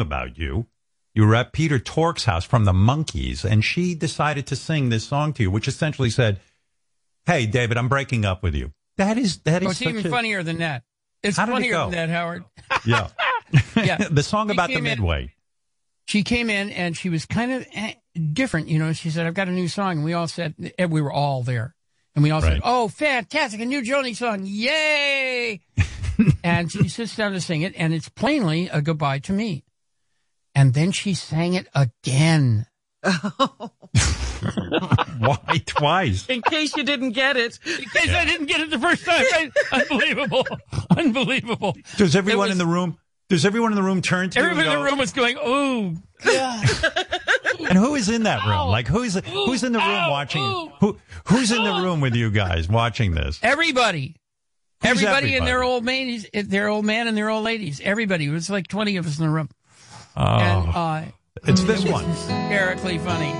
about you. You were at Peter Tork's house from the Monkees, and she decided to sing this song to you, which essentially said, "Hey, David, I'm breaking up with you." That is that is. Oh, it's even a, funnier than that. It's How did it funnier than that, Howard. Yeah, Yeah. the song He about the came in- midway. she came in and she was kind of eh, different. You know, she said, I've got a new song. And we all said, and we were all there. And we all Right. said, Oh, fantastic. A new Joni song. Yay. and she sits down to sing it. And it's plainly a goodbye to me. And then she sang it again. Why twice? In case you didn't get it. In case I didn't get it the first time. Right? Unbelievable. Unbelievable. Does everyone was- in the room? Does everyone in the room turn to Everybody you in and the room was going, Oh, God. And who is in that room? Like who's who's in the room Ow, watching? ooh. Who who's in the room with you guys watching this? Everybody. Who's everybody, and their old ladies, their old man and their old ladies. Everybody. It was like 20 of us in the room. Oh, And uh, it's this it one. hysterically funny.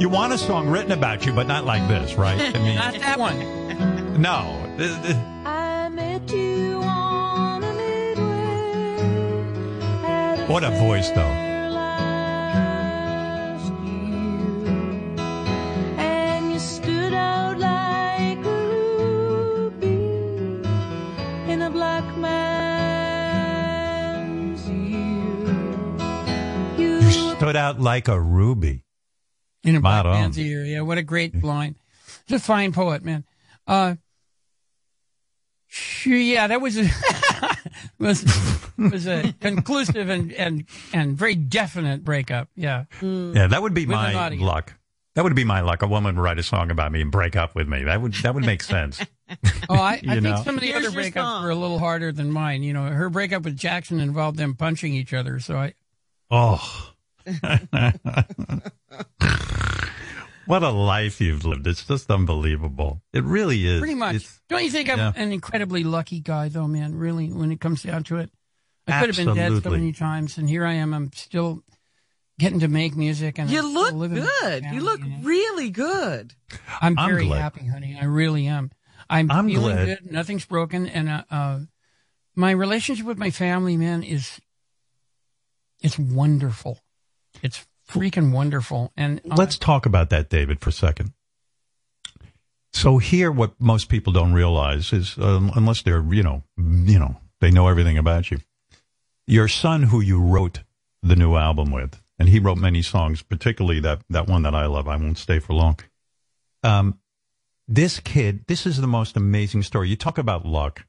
You want a song written about you, but not like this, right? I mean, Not that one. no. Th- th- I met you on a midway. What a voice, though. Stood out like a ruby. In a black Right on. man's ear. Yeah, what a great line. He's a fine poet, man. Uh, she, yeah, that was a, was was a conclusive and, and and very definite breakup. Yeah. Yeah, that would be With an my audience. luck. That would be my luck. A woman would write a song about me and break up with me. That would that would make sense. Oh, I, I think know. some of the Here's other your breakups song. were a little harder than mine. You know, her breakup with Jackson involved them punching each other. So I, Oh. what a life you've lived. It's just unbelievable. It really is. pretty much. It's- Don't you think I'm yeah. an incredibly lucky guy, though, man? Really, when it comes down to it, I could have been dead so many times, and here I am. I'm still getting to make music, and You I'm look still living with my good. You look know? really good. I'm I'm very happy, honey. I really am. I'm, I'm feeling glad. good. Nothing's broken, and uh, uh, my relationship with my family, man, is it's wonderful. It's freaking wonderful. And uh, Let's talk about that, David, for a second. So here, what most people don't realize is, um, unless they're, you know, you know, they know everything about you. Your son, who you wrote the new album with, and he wrote many songs, particularly that that one that I love. I won't stay for long. Um, this kid, this is the most amazing story. You talk about luck.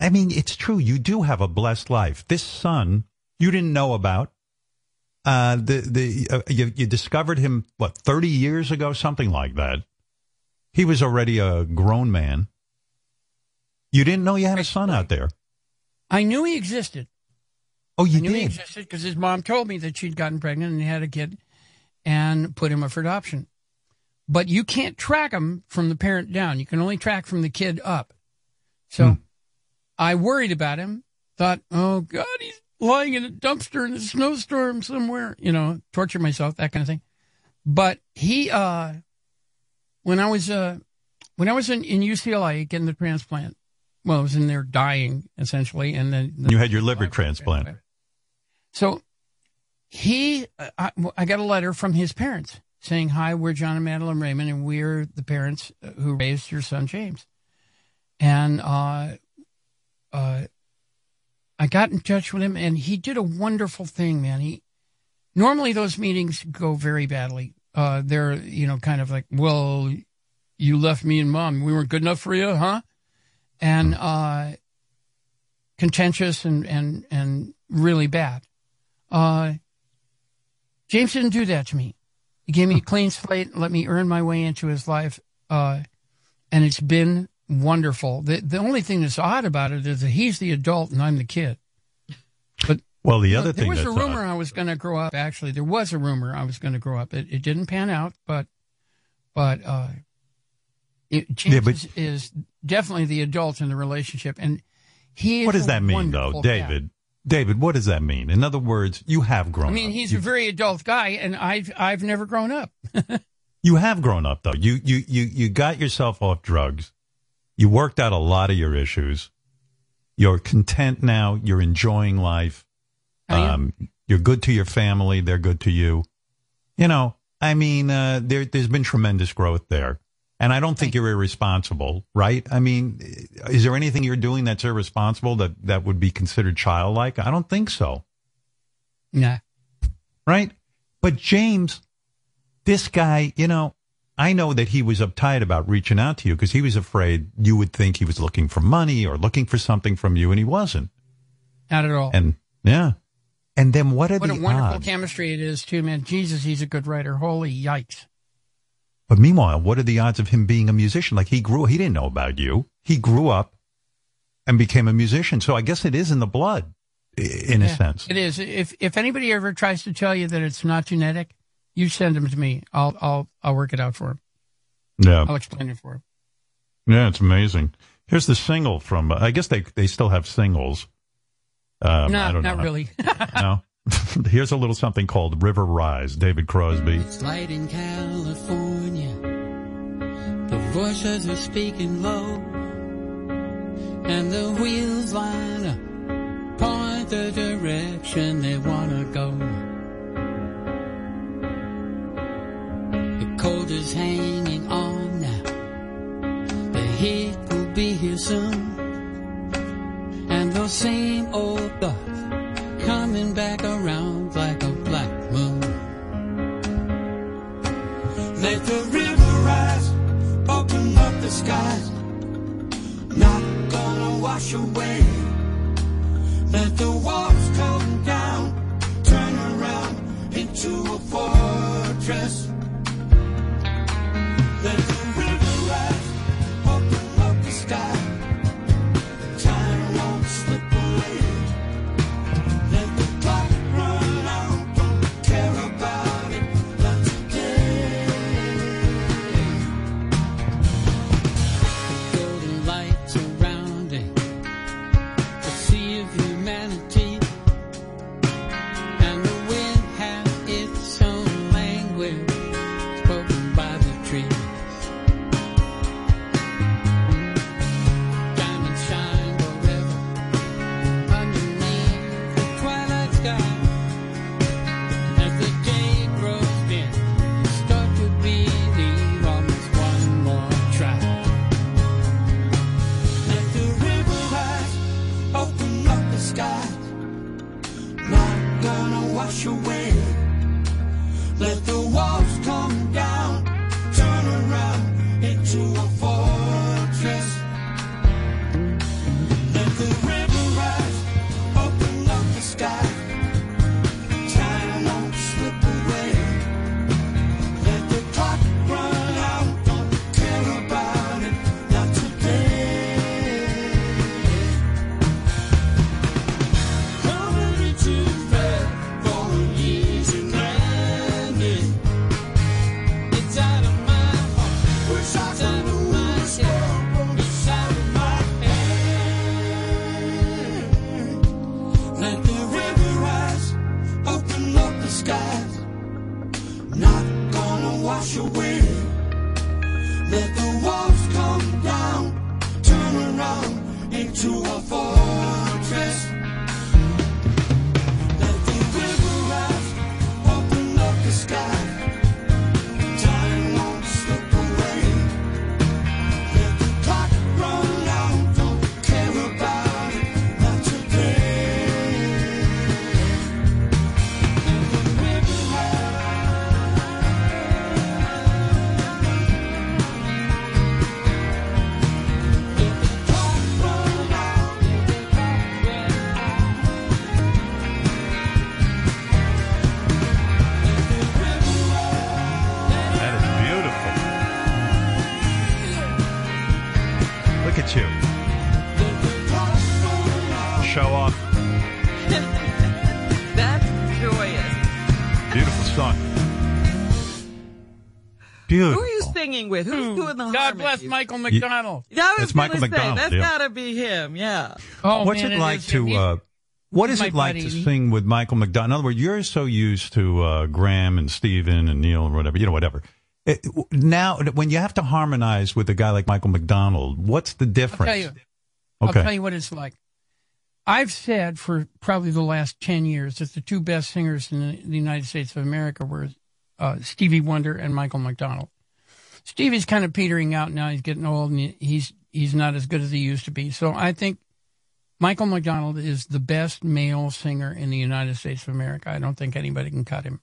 I mean, it's true. You do have a blessed life. This son you didn't know about. Uh, the the uh, you, you discovered him what thirty years ago, something like that. He was already a grown man. You didn't know you had a son out there. I knew he existed. Oh, you I knew he did. existed because his mom told me that she'd gotten pregnant and had a kid and put him up for adoption. But you can't track him from the parent down. You can only track from the kid up. So Hmm. I worried about him, thought, oh God, he's lying in a dumpster in a snowstorm somewhere, you know, torture myself, that kind of thing. But he, uh, when I was, uh, when I was in, in UCLA getting the transplant, well, I was in there dying essentially. And then You had your liver transplant. so he, I, I got a letter from his parents saying, "Hi, we're John and Madeline Raymond, and we're the parents who raised your son James." And uh, uh, I got in touch with him, and he did a wonderful thing, man. He normally those meetings go very badly. Uh, they're you know kind of like, well, you left me and mom. We weren't good enough for you, huh? And uh, contentious and and and really bad. Uh, James didn't do that to me. He gave me a clean slate, let me earn my way into his life, uh, and it's been wonderful. The the only thing that's odd about it is that he's the adult and I'm the kid. But Well, the other there thing there was a rumor odd- I was going to grow up. Actually, there was a rumor I was going to grow up. It, it didn't pan out, but but uh, it, James Yeah, but- is, is definitely the adult in the relationship, and he. Is what does that mean, though. David? David, what does that mean? In other words, you have grown I mean, up. he's you, a very adult guy, and I've I've never grown up. you have grown up, though. You you you you got yourself off drugs. You worked out a lot of your issues. You're content now. You're enjoying life. Um, you're good to your family. They're good to you. You know, I mean, uh, there, there's been tremendous growth there. And I don't think you're irresponsible, right? I mean, is there anything you're doing that's irresponsible that, that would be considered childlike? I don't think so, Nah. right? But James, this guy, you know, I know that he was uptight about reaching out to you because he was afraid you would think he was looking for money or looking for something from you, and he wasn't. Not at all. And yeah. And then what are what the a wonderful odds? chemistry it is, too, man. Jesus, he's a good writer. Holy yikes. But meanwhile, what are the odds of him being a musician? Like he grew, he didn't know about you. He grew up and became a musician. So I guess it is in the blood, in a sense. It is. If if anybody ever tries to tell you that it's not genetic, you send them to me. I'll I'll I'll work it out for him. Yeah, I'll explain it for him. yeah, it's amazing. Here's the single from. I guess they they still have singles. Um, no, I don't not know. really. No. Here's a little something called River Rise, David Crosby. It's light in California. The voices are speaking low. And the wheels line up, point the direction they want to go. Cold is hanging on now. The heat will be here soon. And those same old thoughts coming back around like a black moon. Let the river rise, open up the skies. Not gonna wash away. Let the walls come down, turn around into a fortress. Singing with? Who's doing the God bless? Michael McDonald. I was That's Michael say, McDonald, That's yeah. gotta be him. Yeah. Oh, What's man, it like to? He's- Uh, what is my it like to sing with Michael McDonald? In other words, you're so used to uh, Graham and Steven and Neil and whatever, you know, whatever. It, now, when you have to harmonize with a guy like Michael McDonald, what's the I'll difference? tell you. I'll Okay. tell you what it's like. I've said for probably the last 10 years that the two best singers in the, the United States of America were uh, Stevie Wonder and Michael McDonald. Stevie's kind of petering out now. He's getting old and he's, he's not as good as he used to be. So I think Michael McDonald is the best male singer in the United States of America. I don't think anybody can cut him.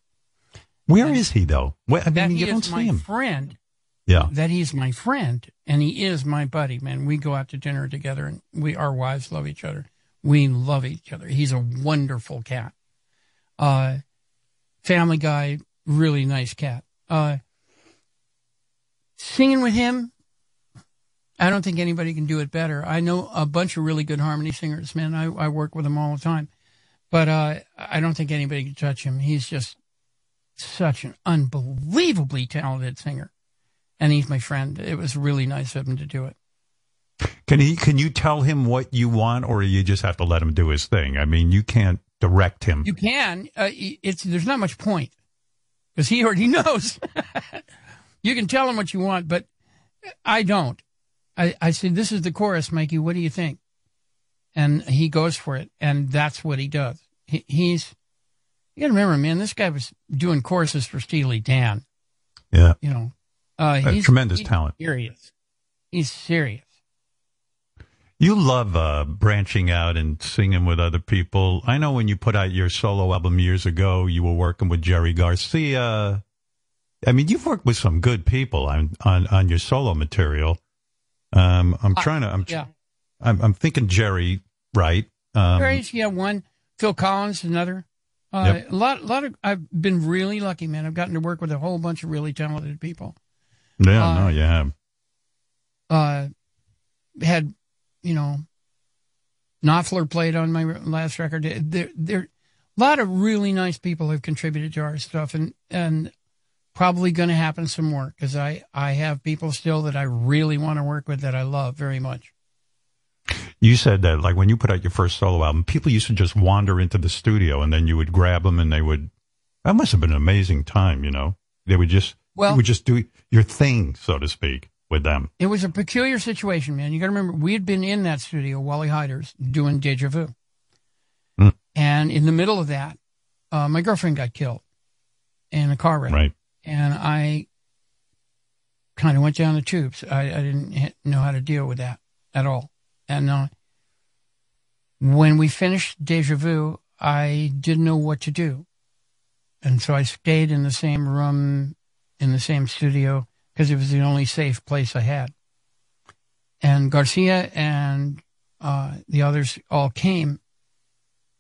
Where is he though? Where, I mean, you don't see him. friend. Yeah. That he's my friend and he is my buddy, man. We go out to dinner together and we, our wives love each other. We love each other. He's a wonderful cat. Uh, family guy, really nice cat. Uh, singing with him, I don't think anybody can do it better. I know a bunch of really good harmony singers, man. I, I work with them all the time, but, uh, I don't think anybody can touch him. He's just such an unbelievably talented singer. And he's my friend. It was really nice of him to do it. Can he? Can you tell him what you want, or you just have to let him do his thing? I mean, you can't direct him. You can. Uh, it's there's not much point because he already knows. you can tell him what you want, but I don't. I, I said, "This is the chorus, Mikey. What do you think?" And he goes for it, and that's what he does. He, he's you got to remember, man. This guy was doing choruses for Steely Dan. yeah, You know, uh, A he's tremendous he's talent. Serious. He's serious. you love uh, branching out and singing with other people. I know when you put out your solo album years ago, you were working with Jerry Garcia. I mean, you've worked with some good people on on, on your solo material. Um, I'm trying to. I'm, Yeah. I'm, I'm thinking Jerry, right? Um, Grace, yeah, one. Phil Collins, another. Uh, Yep. A lot, a lot of. I've been really lucky, man. I've gotten to work with a whole bunch of really talented people. yeah, uh, no, you have. Uh, had, you know, Knopfler played on my last record. There, there, a lot of really nice people have contributed to our stuff, and and probably going to happen some more because I I have people still that I really want to work with that I love very much. You said that, like, when you put out your first solo album, people used to just wander into the studio and then you would grab them and they would. That must have been an amazing time, you know? They would just, Well- you would just do your thing, so to speak, with them. It was a peculiar situation, man. You got to remember, we had been in that studio, Wally Heider's, doing Deja Vu. Hmm. And in the middle of that, uh, my girlfriend got killed in a car wreck. Right. And I kind of went down the tubes. I, I didn't know how to deal with that at all. And uh, when we finished Deja Vu, I didn't know what to do. And so I stayed in the same room, in the same studio, because it was the only safe place I had. And Garcia and uh, the others all came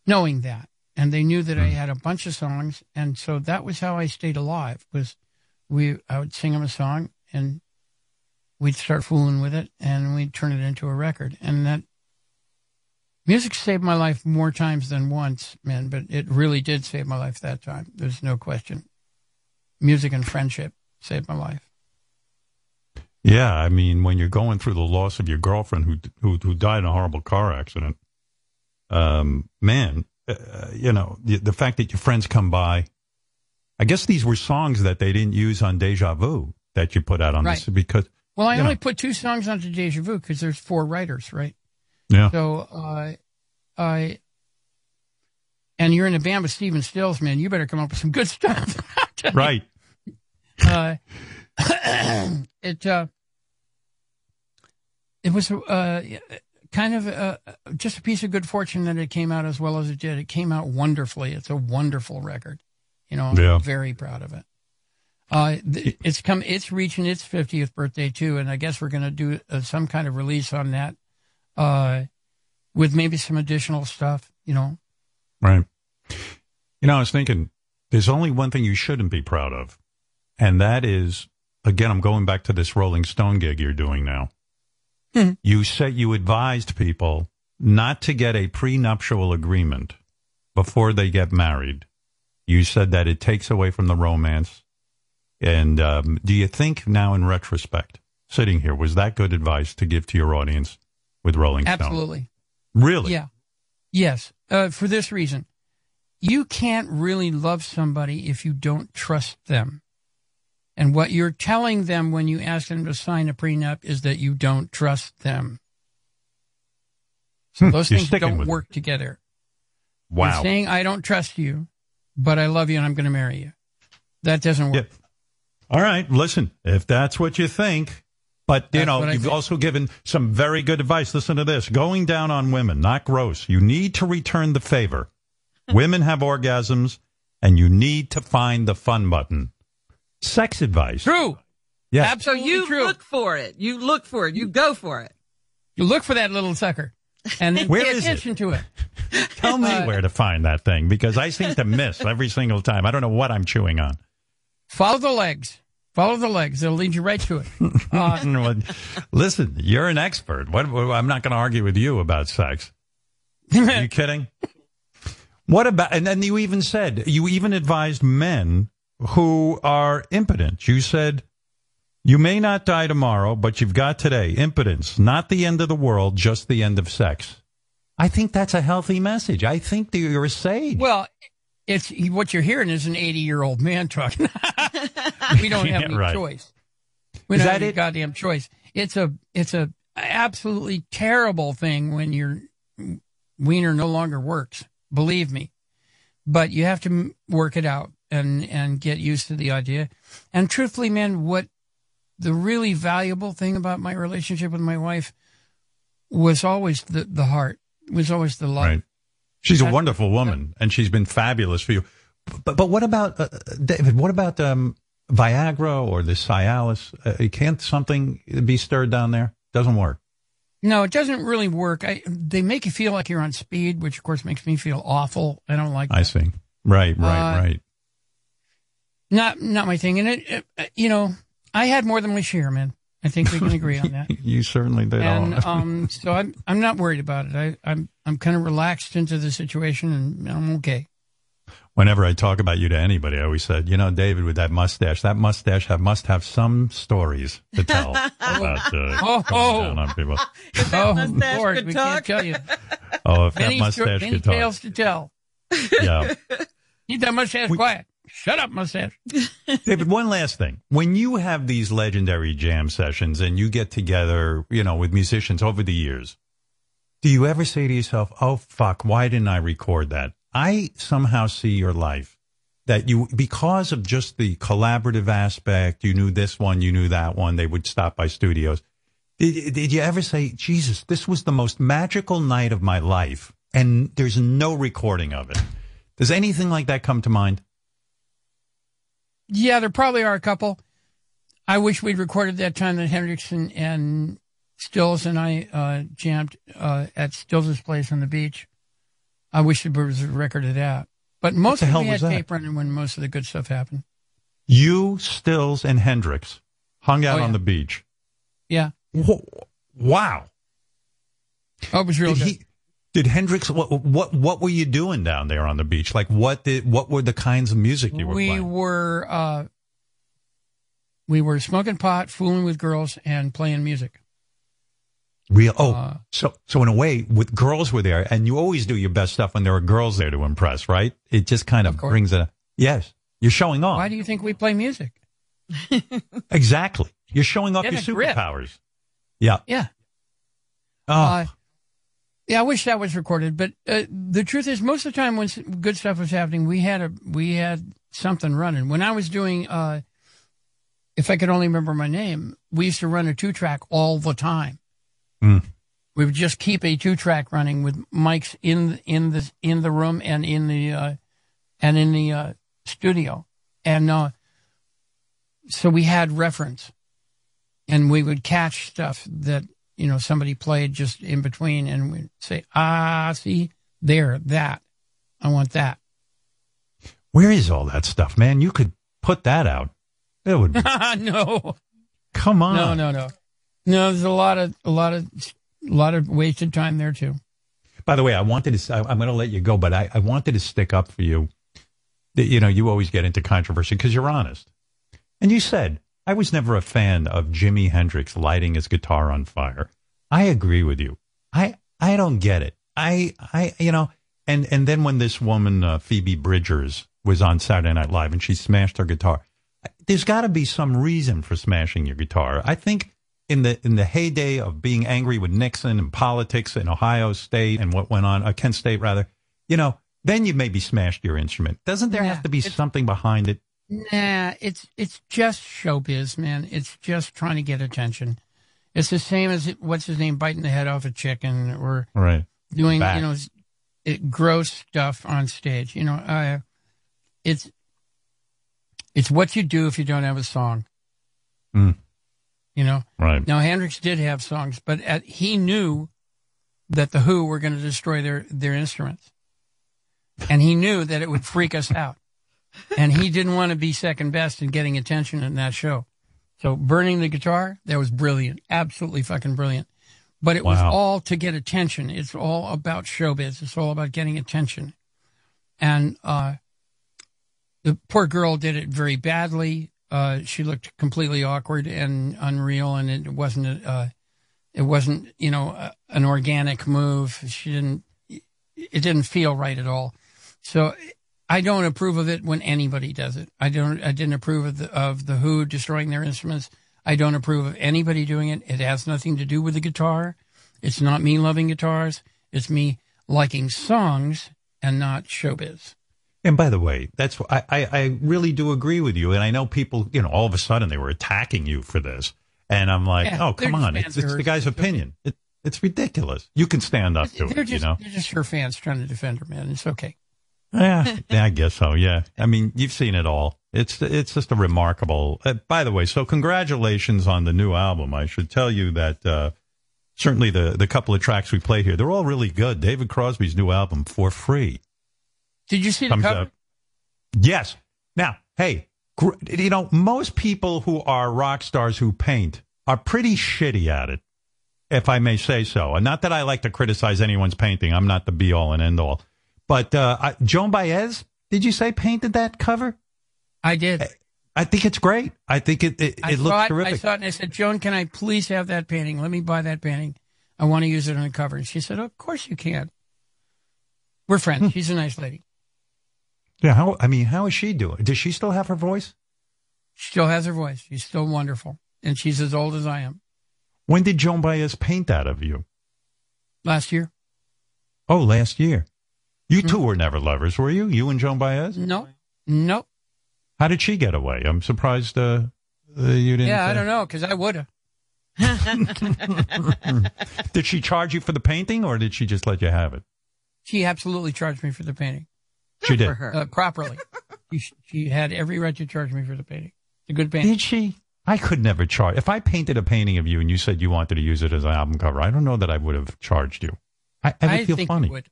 knowing that. And they knew that I had a bunch of songs. And so that was how I stayed alive was we, I would sing them a song and we'd start fooling with it and we'd turn it into a record. And that music saved my life more times than once, man, but it really did save my life that time. There's no question. Music and friendship saved my life. Yeah. I mean, when you're going through the loss of your girlfriend who, who, who died in a horrible car accident, um, man, uh, you know, the, the fact that your friends come by, I guess these were songs that they didn't use on Deja Vu that you put out on this because, Well, I only know. put two songs onto Deja Vu because there's four writers, right? yeah. So, uh, I, and you're in a band with Stephen Stills, man. You better come up with some good stuff. Right. uh, it uh, it was uh, kind of uh, just a piece of good fortune that it came out as well as it did. It came out wonderfully. It's a wonderful record. You know, Yeah. I'm very proud of it. Uh, th- it's come. It's reaching its 50th birthday too, and I guess we're going to do uh, some kind of release on that, uh, with maybe some additional stuff. You know, Right. You know, I was thinking there's only one thing you shouldn't be proud of, and that is, again, I'm going back to this Rolling Stone gig you're doing now. Hmm. You said you advised people not to get a prenuptial agreement before they get married. You said that it takes away from the romance. And um, do you think now, in retrospect, sitting here, was that good advice to give to your audience with Rolling Stone? absolutely. Really? Yeah. Yes. Uh, for this reason, you can't really love somebody if you don't trust them. And what you're telling them when you ask them to sign a prenup is that you don't trust them. So hmm. those things don't with it. work together. You're Wow. saying I don't trust you, but I love you and I'm going to marry you. That doesn't work. Yeah. All right. Listen, if that's what you think, but you That's know, you've think. also given some very good advice. Listen to this: going down on women, not gross. You need to return the favor. women have orgasms, and you need to find the fun button. Sex advice. True. Yeah. So Absolutely you true. look for it. You look for it. You go for it. You look for that little sucker and then Where pay is it? attention to it. Tell me Uh, where to find that thing because I seem to miss every single time. I don't know what I'm chewing on. Follow the legs. Follow the legs. It'll lead you right to it. Uh, Well, Listen, you're an expert. What, what- I'm not going to argue with you about sex. Are you kidding? What about, and then you even said, you even advised men who are impotent. You said, you may not die tomorrow, but you've got today. Impotence, not the end of the world, just the end of sex. I think that's a healthy message. I think that you're a sage. well, it's what you're hearing is an 80 year old man talking. we don't have Yeah, any right. choice. We Is don't that have any it? goddamn choice. It's a it's a absolutely terrible thing when your wiener no longer works. Believe me, but you have to work it out and and get used to the idea. And truthfully, man, what the really valuable thing about my relationship with my wife was always the the heart. Was always the love. Right. She's a wonderful woman, and she's been fabulous for you. But but what about uh, David? What about um, Viagra or the Cialis? Uh, can't something be stirred down there? Doesn't work. No, it doesn't really work. I, they make you feel like you're on speed, which of course makes me feel awful. I don't like I that. see. Right, right, Uh, right. Not not my thing. And it, it, you know, I had more than my share, man. I think we can agree on that. You certainly did. and Oh. um, so I'm I'm not worried about it. I, I'm I'm kind of relaxed into the situation, and I'm okay. Whenever I talk about you to anybody, I always said, you know, David with that mustache, that mustache have, must have some stories to tell about uh, Oh, oh. down on people. Oh mustache Lord, could we talk. can't tell you. Oh, if that Many, sto- mustache many could talk. tales to tell. Yeah. Keep that mustache quiet. Shut up, mustache. David, one last thing. When you have these legendary jam sessions and you get together, you know, with musicians over the years, do you ever say to yourself, oh, fuck, why didn't I record that? I somehow see your life that you, because of just the collaborative aspect, you knew this one, you knew that one, they would stop by studios. Did, did you ever say, Jesus, this was the most magical night of my life and there's no recording of it? Does anything like that come to mind? Yeah, there probably are a couple. I wish we'd recorded that time that Hendrix and, Stills and I uh, jammed uh, at Stills' place on the beach. I wish there was a record of that. But most the of hell we had that? tape running when most of the good stuff happened. You, Stills, and Hendrix hung out Oh, yeah. on the beach. Yeah. Wow. Oh, it was real Did good. he? Did Hendrix? What, what what were you doing down there on the beach? Like what did what were the kinds of music you were we playing? were uh, we were smoking pot, fooling with girls, and playing music. Real. Oh, uh, so so in a way, with girls were there, and you always do your best stuff when there are girls there to impress, right? It just kind of, Of brings a Yes, you're showing off. Why do you think we play music? exactly. You're showing off Get your a grip. superpowers. Yeah. Yeah. Oh, Uh, yeah, I wish that was recorded, but uh, the truth is, most of the time when good stuff was happening, we had a we had something running. When I was doing, uh, if I could only remember my name, we used to run a two track all the time. Mm. We would just keep a two track running with mics in in the in the room and in the uh, and in the uh, studio, and uh, so we had reference, and we would catch stuff that you know somebody played just in between, and we'd say, ah, see there, that, I want that. where is all that stuff, man? You could put that out. It would. Be, no, come on. no, no, no, no. There's a lot of a lot of a lot of wasted time there too. By the way, I wanted to. I, I'm going to let you go, but I, I wanted to stick up for you. You know, you always get into controversy because you're honest, and you said I was never a fan of Jimi Hendrix lighting his guitar on fire. I agree with you. I I don't get it. I I you know, and and then when this woman uh, Phoebe Bridgers was on Saturday Night Live and she smashed her guitar, there's got to be some reason for smashing your guitar. I think in the in the heyday of being angry with Nixon and politics in Ohio State and what went on, uh, Kent State rather, you know, then you maybe smashed your instrument. Doesn't there Yeah, have to be something behind it? Nah, it's it's just showbiz, man. It's just trying to get attention. It's the same as what's his name biting the head off a chicken or Right. doing Back. you know it, gross stuff on stage. You know, uh, it's it's what you do if you don't have a song. Mm. You know. Right. Now Hendrix did have songs, but at, he knew that the Who were going to destroy their their instruments, and he knew that it would freak us out, and he didn't want to be second best in getting attention in that show. So burning the guitar, that was brilliant, absolutely fucking brilliant. But it was all to get attention. It's all about showbiz. It's all about getting attention, and uh, the poor girl did it very badly. Uh, she looked completely awkward and unreal, and it wasn't uh, it wasn't you know a, an organic move. She didn't it didn't feel right at all. So I don't approve of it when anybody does it. I don't. I didn't approve of the of the Who destroying their instruments. I don't approve of anybody doing it. It has nothing to do with the guitar. It's not me loving guitars. It's me liking songs and not showbiz. And by the way, that's I, I, I really do agree with you. And I know people, you know, all of a sudden they were attacking you for this. And I'm like, Yeah, oh, come on. It's, it's the guy's opinion. It, it's ridiculous. You can stand up to They're it, just you know? they're just her fans trying to defend her, man. It's okay. Yeah, I guess so. Yeah, I mean, you've seen it all. It's it's just a remarkable. Uh, by the way, so congratulations on the new album. I should tell you that uh, certainly the the couple of tracks we played here, they're all really good. David Crosby's new album for free Did you see the cover? out. Yes. Now, hey, gr- you know, most people who are rock stars who paint are pretty shitty at it, if I may say so. And not that I like to criticize anyone's painting. I'm not the be all and end all. But uh, I, Joan Baez, did you say painted that cover? I did. I think it's great. I think it it, it looks it, terrific. I saw it and I said, Joan, can I please have that painting? Let me buy that painting. I want to use it on the cover. And she said, Of course you can. We're Hmm. friends. She's a nice lady. yeah, how I mean, how is she doing? Does she still have her voice? She still has her voice. She's still wonderful. And she's as old as I am. When did Joan Baez paint that of you? Last year? Oh, last year. You Hmm. two were never lovers, were you? You and Joan Baez? No. No. How did she get away? I'm surprised uh, uh, you didn't. Yeah, I uh, don't know, because I would have. Did she charge you for the painting, or did she just let you have it? She absolutely charged me for the painting. She for did. her. Uh, properly. she, she had every right to charge me for the painting. It's a good painting. Did she? I could never charge. If I painted a painting of you and you said you wanted to use it as an album cover, I don't know that I would have charged you. I, I would I feel think funny. you would.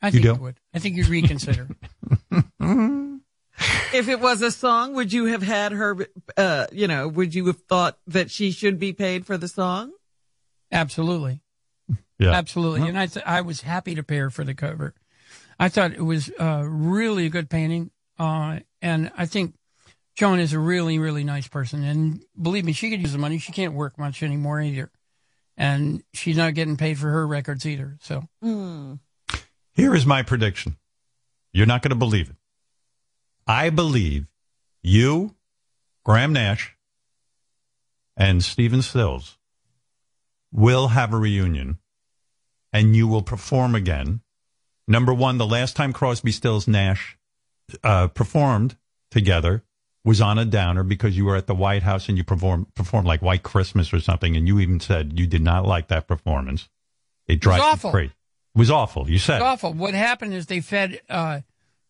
I think you, do? would. I think you'd reconsider. If it was a song, would you have had her, uh, you know, would you have thought that she should be paid for the song? Absolutely. Yeah. Absolutely. And I, th- I was happy to pay her for the cover. I thought it was uh, really a good painting. Uh, and I think Joan is a really, really nice person. And believe me, she could use the money. She can't work much anymore either. And she's not getting paid for her records either. So Here is my prediction. You're not going to believe it. I believe you, Graham Nash, and Stephen Stills will have a reunion and you will perform again. Number one, the last time Crosby, Stills, Nash uh, performed together was on a downer because you were at the White House and you performed, performed like White Christmas or something. And you even said you did not like that performance. It drives you crazy. It was awful. You said it's awful. What happened is they fed uh,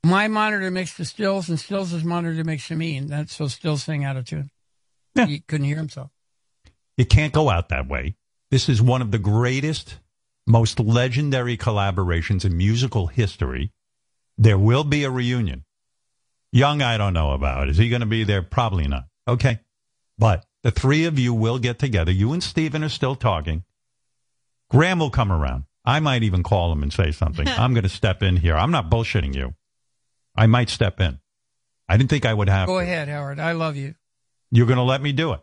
my monitor mix to Stills and Stills' monitor mix to me. And that's so Stills sang out of tune. Yeah. He couldn't hear himself. It can't go out that way. This is one of the greatest, most legendary collaborations in musical history. There will be a reunion. Young, I don't know about. Is he going to be there? Probably not. Okay. But the three of you will get together. You and Stephen are still talking. Graham will come around. I might even call him and say something. I'm going to step in here. I'm not bullshitting you. I might step in. I didn't think I would have Go to. ahead, Howard. I love you. You're going to let me do it.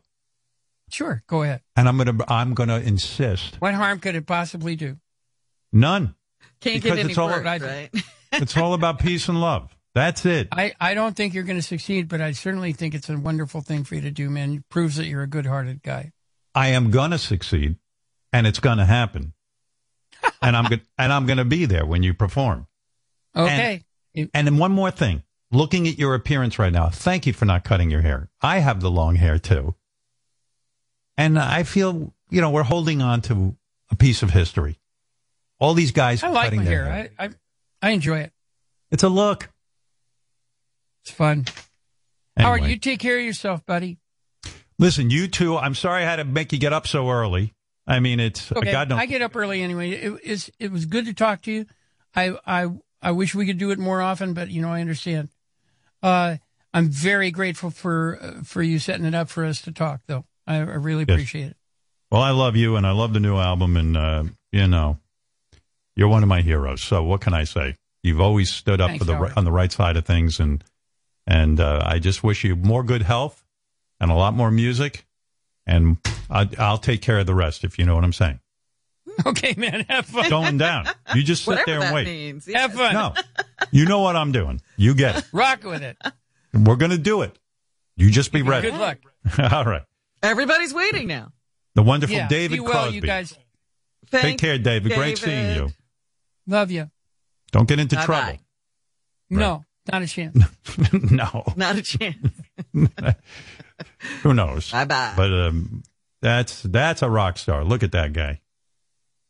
Sure, go ahead. And I'm going to, I'm going to insist. What harm could it possibly do? None. Can't Because get any it's all- worse, right? It's all about peace and love. That's it. I, I don't think you're going to succeed, but I certainly think it's a wonderful thing for you to do, man. It proves that you're a good hearted guy. I am gonna succeed, and it's gonna happen, and I'm gonna and I'm gonna be there when you perform. Okay. And then one more thing. Looking at your appearance right now, thank you for not cutting your hair. I have the long hair too. And I feel, you know, we're holding on to a piece of history. All these guys I like my their hair. I, I I enjoy it. It's a look. It's fun. Howard, Anyway. you take care of yourself, buddy. Listen, you two, I'm sorry I had to make you get up so early. I mean, it's Okay. God knows. I get up early anyway. It, it's, it was good to talk to you. I, I, I wish we could do it more often, but you know, I understand. Uh, I'm very grateful for, uh, for you setting it up for us to talk though. I, I really Yes. appreciate it. Well, I love you and I love the new album and uh, you know, you're one of my heroes. So what can I say? You've always stood up Thanks, for the Howard. on the right side of things and and uh, I just wish you more good health and a lot more music and I, I'll take care of the rest if you know what I'm saying. Okay, man. Have fun. Going down. You just sit Whatever there and that wait. means. Have fun. No. You know what I'm doing. You get it. Rock with it. We're going to do it. You just be ready. Good luck. All right. Everybody's waiting now. The wonderful Yeah. David Be well, Crosby. you guys. Take care, David. Great seeing you. Love you. Don't get into Bye-bye. trouble. No, not a chance. no. Not a chance. Who knows? Bye bye. But um, that's that's a rock star. Look at that guy.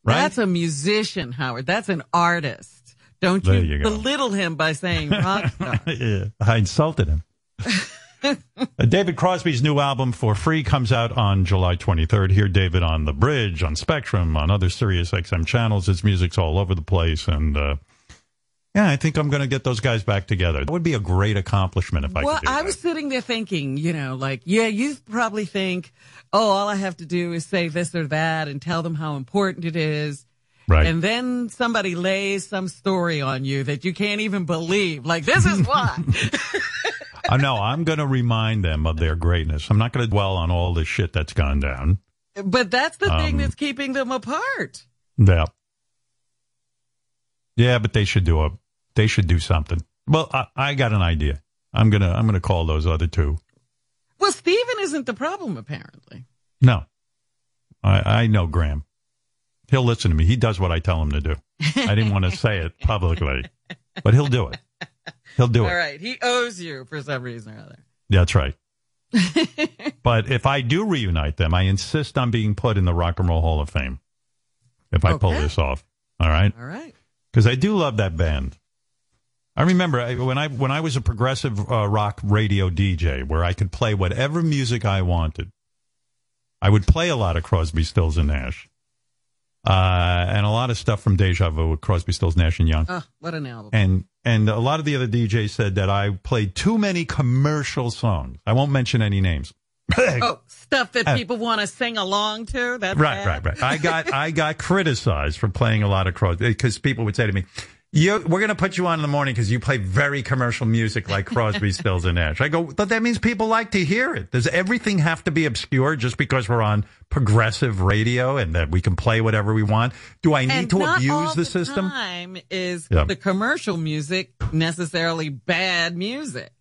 Right? That's a musician, Howard. That's an artist. Don't you, you go. belittle him by saying rock star. yeah, I insulted him. Uh, David Crosby's new album for free comes out on July 23rd. Hear David on the bridge, on Spectrum, on other Sirius XM channels. His music's all over the place, and uh, yeah, I think I'm going to get those guys back together. That would be a great accomplishment if I well, could Well, I was sitting there thinking, you know, like, yeah, you probably think, oh, all I have to do is say this or that and tell them how important it is. right. And then somebody lays some story on you that you can't even believe. Like, this is why. I know. I'm going to remind them of their greatness. I'm not going to dwell on all the shit that's gone down. but that's the Um, thing that's keeping them apart. Yeah. Yeah, but they should do a they should do something. Well, I, I got an idea. I'm gonna I'm gonna call those other two. Well, Stephen isn't the problem, apparently. No, I I know Graham. He'll listen to me. He does what I tell him to do. I didn't want to say it publicly, but he'll do it. He'll do All it. All right. He owes you for some reason or other. That's right. but if I do reunite them, I insist on being put in the Rock and Roll Hall of Fame. If I pull this off, all right. All right. because I do love that band. I remember I, when I when I was a progressive uh, rock radio DJ, where I could play whatever music I wanted. I would play a lot of Crosby, Stills, and Nash, uh, and a lot of stuff from Deja Vu with Crosby, Stills, Nash, and Young. Oh, what an album. And and a lot of the other DJs said that I played too many commercial songs. I won't mention any names. Oh, stuff that Uh, people want to sing along to. That's Right, bad. right, right. I got I got criticized for playing a lot of Crosby because people would say to me, you, "We're going to put you on in the morning because you play very commercial music like Crosby, Stills, and Nash." I go, "But that means people like to hear it. Does everything have to be obscure just because we're on progressive radio and that we can play whatever we want? Do I need And to not all abuse the system?" time is Yeah. the commercial music necessarily bad music.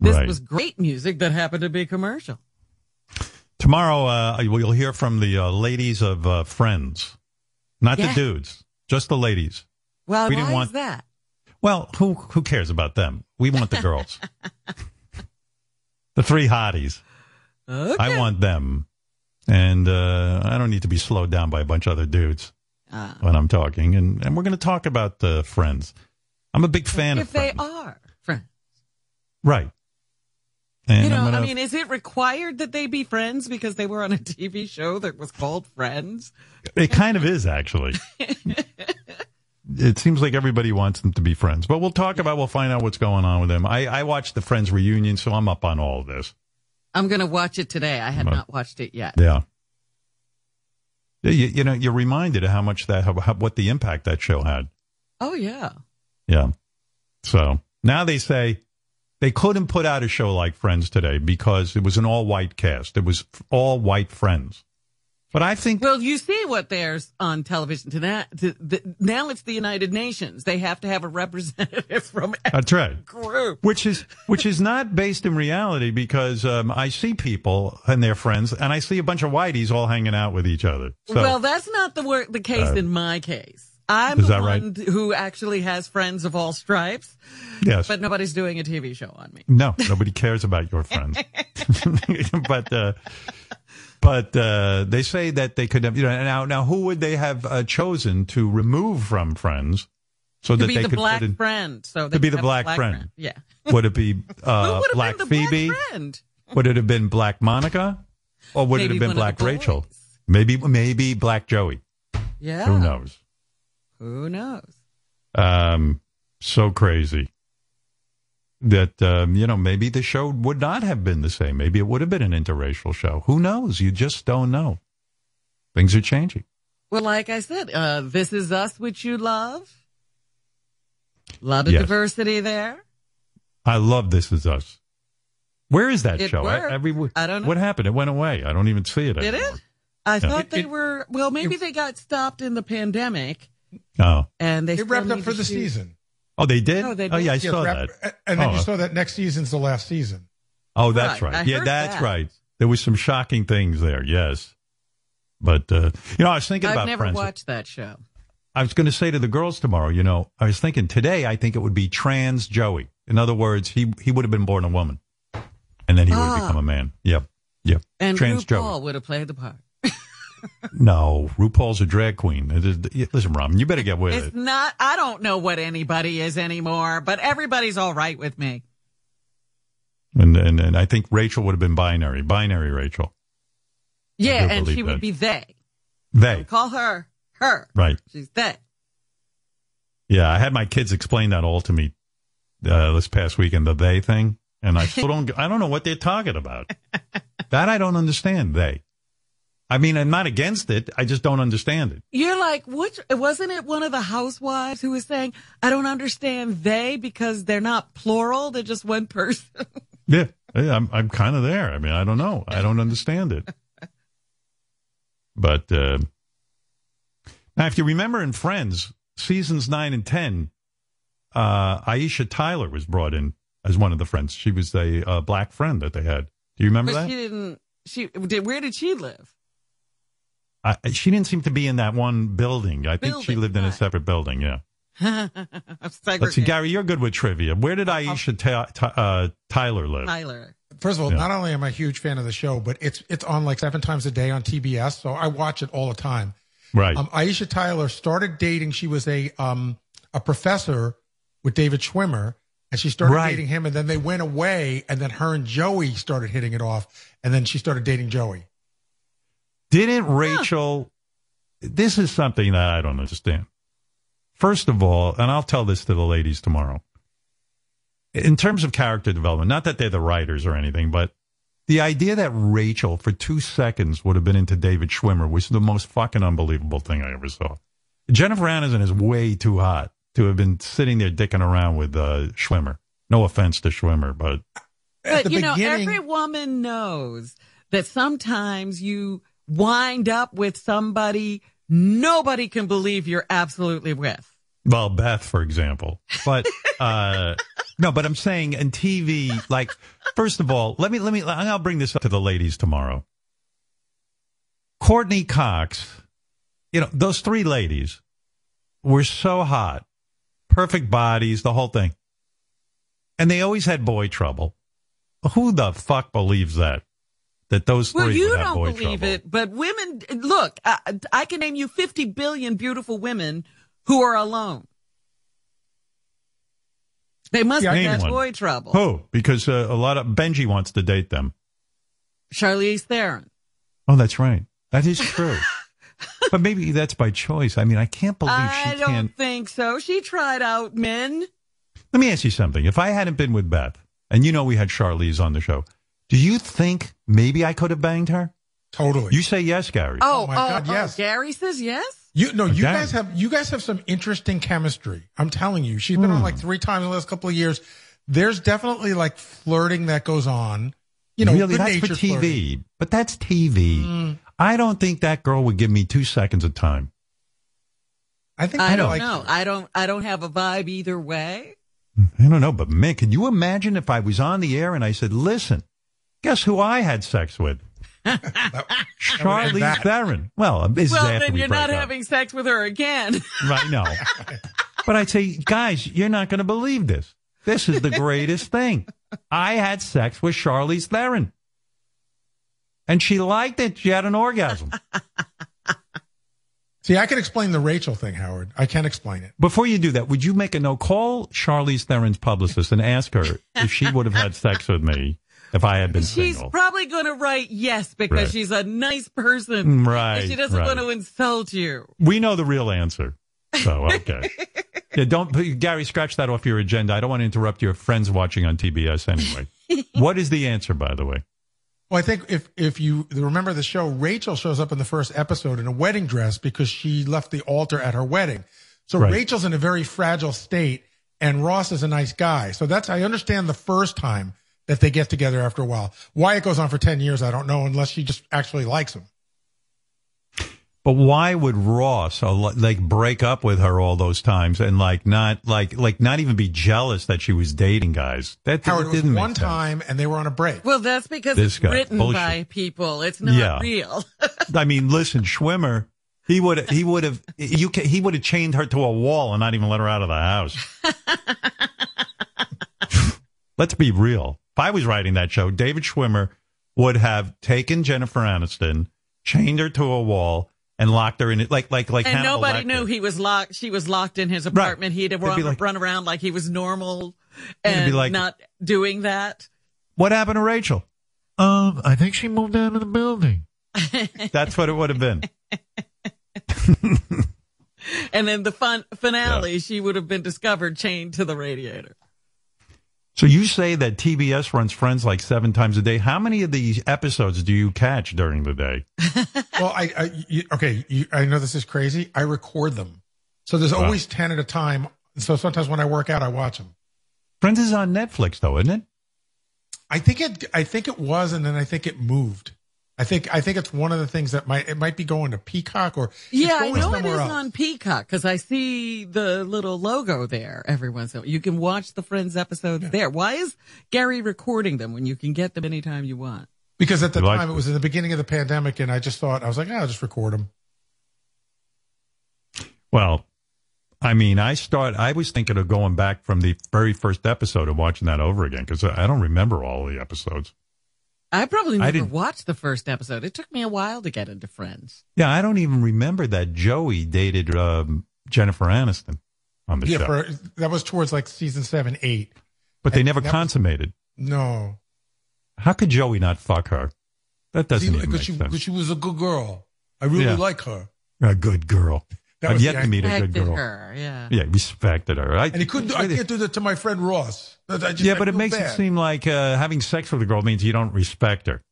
This Right. was great music that happened to be commercial. Tomorrow, uh, you'll hear from the uh, ladies of uh, Friends, not Yeah. the dudes, just the ladies. Well, We didn't want- is that? Well, who who cares about them? We want the girls, the three hotties. Okay. I want them, and uh, I don't need to be slowed down by a bunch of other dudes Ah. when I'm talking. And and we're going to talk about uh, Friends. I'm a big fan if of they are friends. right? And You know, gonna, I mean, is it required that they be friends because they were on a TV show that was called Friends? it kind of is actually. it seems like everybody wants them to be friends, but we'll talk about. We'll find out what's going on with them. I I watched the Friends reunion, so I'm up on all of this. I'm going to watch it today. I had Right. not watched it yet. Yeah. Yeah, You, you know, you're reminded of how much that, how, how, what the impact that show had. Oh, yeah. Yeah. So now they say they couldn't put out a show like Friends today because it was an all white cast. It was all white friends. But I think Well, you see what there's on television tonight. To, the, now it's the United Nations. They have to have a representative from every that's right. group. Which is which is not based in reality because um, I see people and their friends, and I see a bunch of whiteys all hanging out with each other. So well, that's not the wor- the case in my case. I'm Uh, the that right? one who actually has friends of all stripes, yes, but nobody's doing a TV show on me. No, nobody cares about your friends. but uh, but uh, they say that they could have you know now now who would they have uh, chosen to remove from friends so To that be they the could black in friend, so to be the black friend. Yeah, would it be uh, Black Phoebe? black? Would it have been Black Monica? Or would Maybe it have been Black Rachel? Maybe maybe Black Joey. Yeah, Who knows? Who knows? Um, so crazy that um, you know maybe the show would not have been the same. Maybe it would have been an interracial show. Who knows? You just don't know. Things are changing. Well, like I said, uh, this is us, which you love. A lot of Yes. diversity there. I love This Is Us. Where is that It show? worked. every, I don't know. What happened? It went away. I don't even see it Did anymore. it? I thought It- they it- were. Well, maybe they got stopped in the pandemic, Oh, and they It wrapped up for the shoot- season. Oh, they did. No, they Oh, yeah, I. Yeah, saw wrap- that. And then Oh. you saw that next season's the last season. Oh, that's Right. right. Yeah, that's that. right. There was some shocking things there. Yes, but uh, you know, I was thinking I've about never Friends. watched that show. I was going to say to the girls tomorrow, you know, I was thinking today, I think it would be trans Joey. In other words, he he would have been born a woman, and then he would have Ah. become a man. Yep, yep. And trans RuPaul Joey. would have played the part. No, RuPaul's a drag queen. Listen, Robin, you better get with It's it. not. I don't know what anybody is anymore, but everybody's all right with me. And, and and I think Rachel would have been binary, binary Rachel. Yeah, and she would be they. They, Call her her. right? She's they. Yeah, I had my kids explain that all to me uh, this past weekend, the they thing, and I still don't. I don't know what they're talking about. that I don't understand. They. I mean, I'm not against it. I just don't understand it. You're like, which wasn't it one of the housewives who was saying, I don't understand they because they're not plural, they're just one person. Yeah, yeah, I'm I'm kind of there. I mean, I don't know. I don't understand it. But uh, now, if you remember in Friends, seasons nine and ten, uh, Aisha Tyler was brought in as one of the friends. She was a uh, black friend that they had. Do you remember but that? she didn't she did where did she live? I, she didn't seem to be in that one building. I think she lived in a separate building. Yeah. Let's see, Segregated. Gary, you're good with trivia. Where did Aisha Ty- Ty- uh, Tyler live? Tyler. First of all, Yeah. not only am I a huge fan of the show, but it's it's on like seven times a day on TBS, so I watch it all the time. Right. Um, Aisha Tyler started dating. She was a um, a professor with David Schwimmer, and she started Right. dating him. And then they went away, and then her and Joey started hitting it off, and then she started dating Joey. Didn't Rachel? This is something that I don't understand. First of all, and I'll tell this to the ladies tomorrow. In terms of character development, not that they're the writers or anything, but the idea that Rachel for two seconds would have been into David Schwimmer was the most fucking unbelievable thing I ever saw. Jennifer Aniston is way too hot to have been sitting there dicking around with uh, Schwimmer. No offense to Schwimmer, but But the you know, every woman knows that sometimes you wind up with somebody nobody can believe you're absolutely with. Well, Beth, for example. But uh no, but I'm saying in TV, like first of all, let me let me I'll bring this up to the ladies tomorrow. Courteney Cox, you know, those three ladies were so hot. Perfect bodies, the whole thing. And they always had boy trouble. Who the fuck believes that? That those three Well, you don't believe trouble. it, but women look. I, I can name you 50 billion beautiful women who are alone. They must Yeah, have name had one. boy trouble. Who? Because uh, a lot of Benji wants to date them. Charlize Theron. Oh, that's right. That is true. but maybe that's by choice. I mean, I can't believe I she don't can't. think so. She tried out men. Let me ask you something. If I hadn't been with Beth, and you know we had Charlize on the show, do you think maybe I could have banged her? totally. You say yes, Gary. Oh, Oh, my oh, God, oh, yes. Gary says yes. You no, you Okay. guys have you guys have some interesting chemistry. I'm telling you, she's been on hmm. like three times in the last couple of years. There's definitely like flirting that goes on. You know, really, good that's for natured TV. flirting. But that's TV. Hmm. I don't think that girl would give me two seconds of time. I think I I don't like know. her. I don't. I don't have a vibe either way. I don't know, but man, can you imagine if I was on the air and I said, listen, guess who I had sex with? Charlie. Theron. Well, um, this is Well, after then we you're break not up. having sex with her again. Right, no. but I'd say, guys, you're not going to believe this. This is the greatest thing. I had sex with Charlize Theron. And she liked it. She had an orgasm. See, I can explain the Rachel thing, Howard. I can explain it. Before you do that, would you make a note? Call Charlize Theron's publicist and ask her if she would have had sex with me if I had been She's single. probably going to write yes because Right. she's a nice person. Mm, right, And she doesn't right. want to insult you. we know the real answer. So, okay. yeah, don't, Gary, scratch that off your agenda. I don't want to interrupt your friends watching on TBS anyway. what is the answer, by the way? Well, I think if if you remember the show, Rachel shows up in the first episode in a wedding dress because she left the altar at her wedding. So Right. Rachel's in a very fragile state, and Ross is a nice guy. So that's I understand the first time that they get together after a while. Why it goes on for ten years, I don't know, unless she just actually likes him. But why would Ross uh, like break up with her all those times and like not like like not even be jealous that she was dating guys? That, Howard, that it didn't make one sense. time, and they were on a break. Well, that's because This it's guy, written bullshit. by people. It's not Yeah. real. I mean, listen, Schwimmer, he would he would have you ca- he would have chained her to a wall and not even let her out of the house. Let's be real. If I was writing that show, David Schwimmer would have taken Jennifer Aniston, chained her to a wall, and locked her in it like like like and Hannibal nobody Lecter. knew he was locked. She was locked in his apartment. He'd It'd run, be like- run around like he was normal It'd be and like- not doing that. What happened to Rachel? Um, I think she moved out of the building. That's what it would have been. And then the fun finale, she would have been discovered chained to the radiator. So you say that TBS runs Friends like seven times a day. How many of these episodes do you catch during the day? well, I, I you, okay, you, I know this is crazy. I record them, so there's Wow. always ten at a time. So sometimes when I work out, I watch them. Friends is on Netflix, though, isn't it? I think it. I think it was, and then I think it moved. I think. I think it's one of the things that might. It might be going to Peacock or. Yeah, I know it somewhere is else. on Peacock because I see the little logo there every once in a while. You can watch the Friends episodes there. Why is Gary recording them when you can get them anytime you want? Because at the You like- time it was in the beginning of the pandemic, and I just thought I was like, "Ah, I'll just record them. Well, I mean, I start. I was thinking of going back from the very first episode and watching that over again because I don't remember all the episodes. I probably I never didn't- watched the first episode. It took me a while to get into Friends. Yeah, I don't even remember that Joey dated um, Jennifer Aniston on the Yeah, show, for that was towards like season seven, eight. but they never that was- consummated. No, How could Joey not fuck her? That doesn't even make because she, sense. because she was a good girl. I really Yeah. like her. a good girl. That I've yet to meet a good girl. her, yeah. Yeah, respected her. I, And he couldn't. do- I can't do that to my friend Ross. I just- yeah, I but it makes bad. it seem like uh, having sex with a girl means you don't respect her.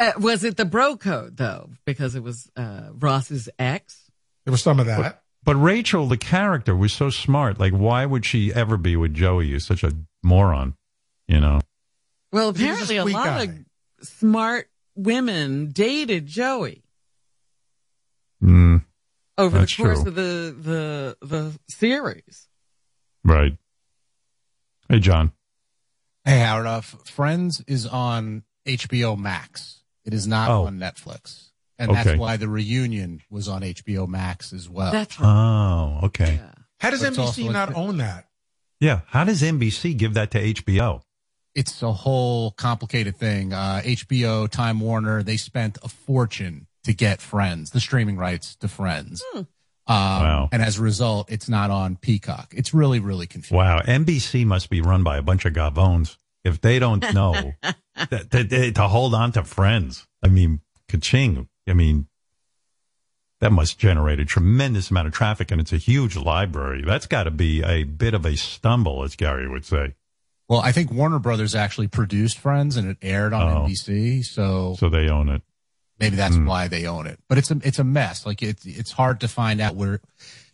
Uh, was it the bro code though? Because it was uh, Ross's ex. there was some of that. But Rachel, the character, was so smart. Like, why would she ever be with Joey? He's such a moron, you know? Well, He was a apparently a lot guy. of smart women dated Joey Mm, over That's the course true. of the the the series. right. Hey, John. Hey, Howard. Uh, Friends is on HBO Max. It is not Oh. on Netflix. And Okay. that's why the reunion was on HBO Max as well. That's right. Oh, okay. yeah. How does But NBC not like- own that? Yeah. How does NBC give that to HBO? it's a whole complicated thing. Uh, HBO, Time Warner, they spent a fortune to get Friends, the streaming rights to Friends. Um, Wow. And as a result, it's not on Peacock. It's really, really confusing. Wow. NBC must be run by a bunch of gavones. If they don't know that, that- that- to hold on to friends, I mean, ka-ching. I mean, that must generate a tremendous amount of traffic and it's a huge library. That's got to be a bit of a stumble, as Gary would say. Well, I think Warner Brothers actually produced Friends and it aired on Oh. NBC. So So they own it. Maybe that's Hmm. why they own it. But it's a it's a mess. Like it's it's hard to find out where.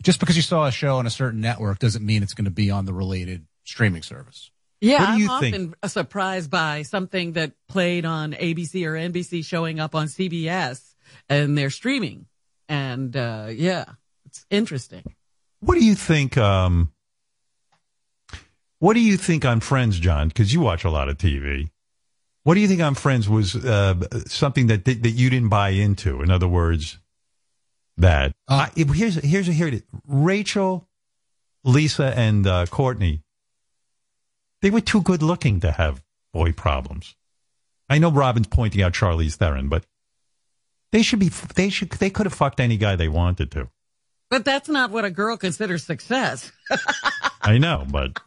Just because you saw a show on a certain network doesn't mean it's going to be on the related streaming service. Yeah, What do I'm you often think? surprised by something that played on ABC or NBC showing up on CBS and they're streaming. And, uh, yeah, it's interesting. What do you think? Um, what do you think on Friends, John? Because you watch a lot of TV. What do you think on Friends was uh, something that, that that you didn't buy into? In other words, that Uh, I, here's here's here it is. Rachel, Lisa, and uh, Courteney. They were too good looking to have boy problems. I know Robin's pointing out Charlize Theron, but they should be. They should. They could have fucked any guy they wanted to. But that's not what a girl considers success. I know, but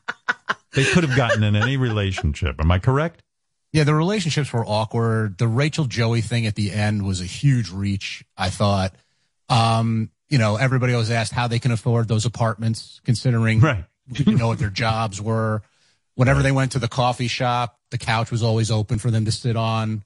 they could have gotten in any relationship. Am I correct? Yeah, the relationships were awkward. The Rachel Joey thing at the end was a huge reach, I thought. Um, you know, everybody was asked how they can afford those apartments, considering Right. you know what their jobs were. Whenever they went to the coffee shop, the couch was always open for them to sit on.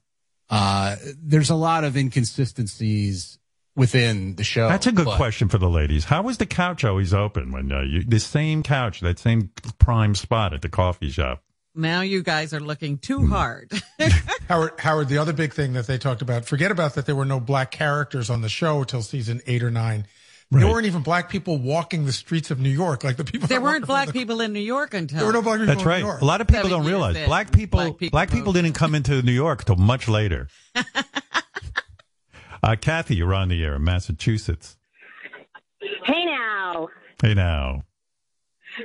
Uh, there's a lot of inconsistencies within the show. That's a good but- question for the ladies. How was the couch always open when uh, you, the same couch, that same prime spot at the coffee shop? Now you guys are looking too Hmm. hard. Howard, Howard, the other big thing that they talked about, forget about that there were no black characters on the show till season eight or nine. Right. There weren't even black people walking the streets of New York, like the people. there weren't black the- people in New York until There were no black people That's in right. New York. A lot of people Seven don't realize black people, black people black people didn't come into New York till much later. uh, Kathy, you're on the air in Massachusetts. Hey now, Hey now.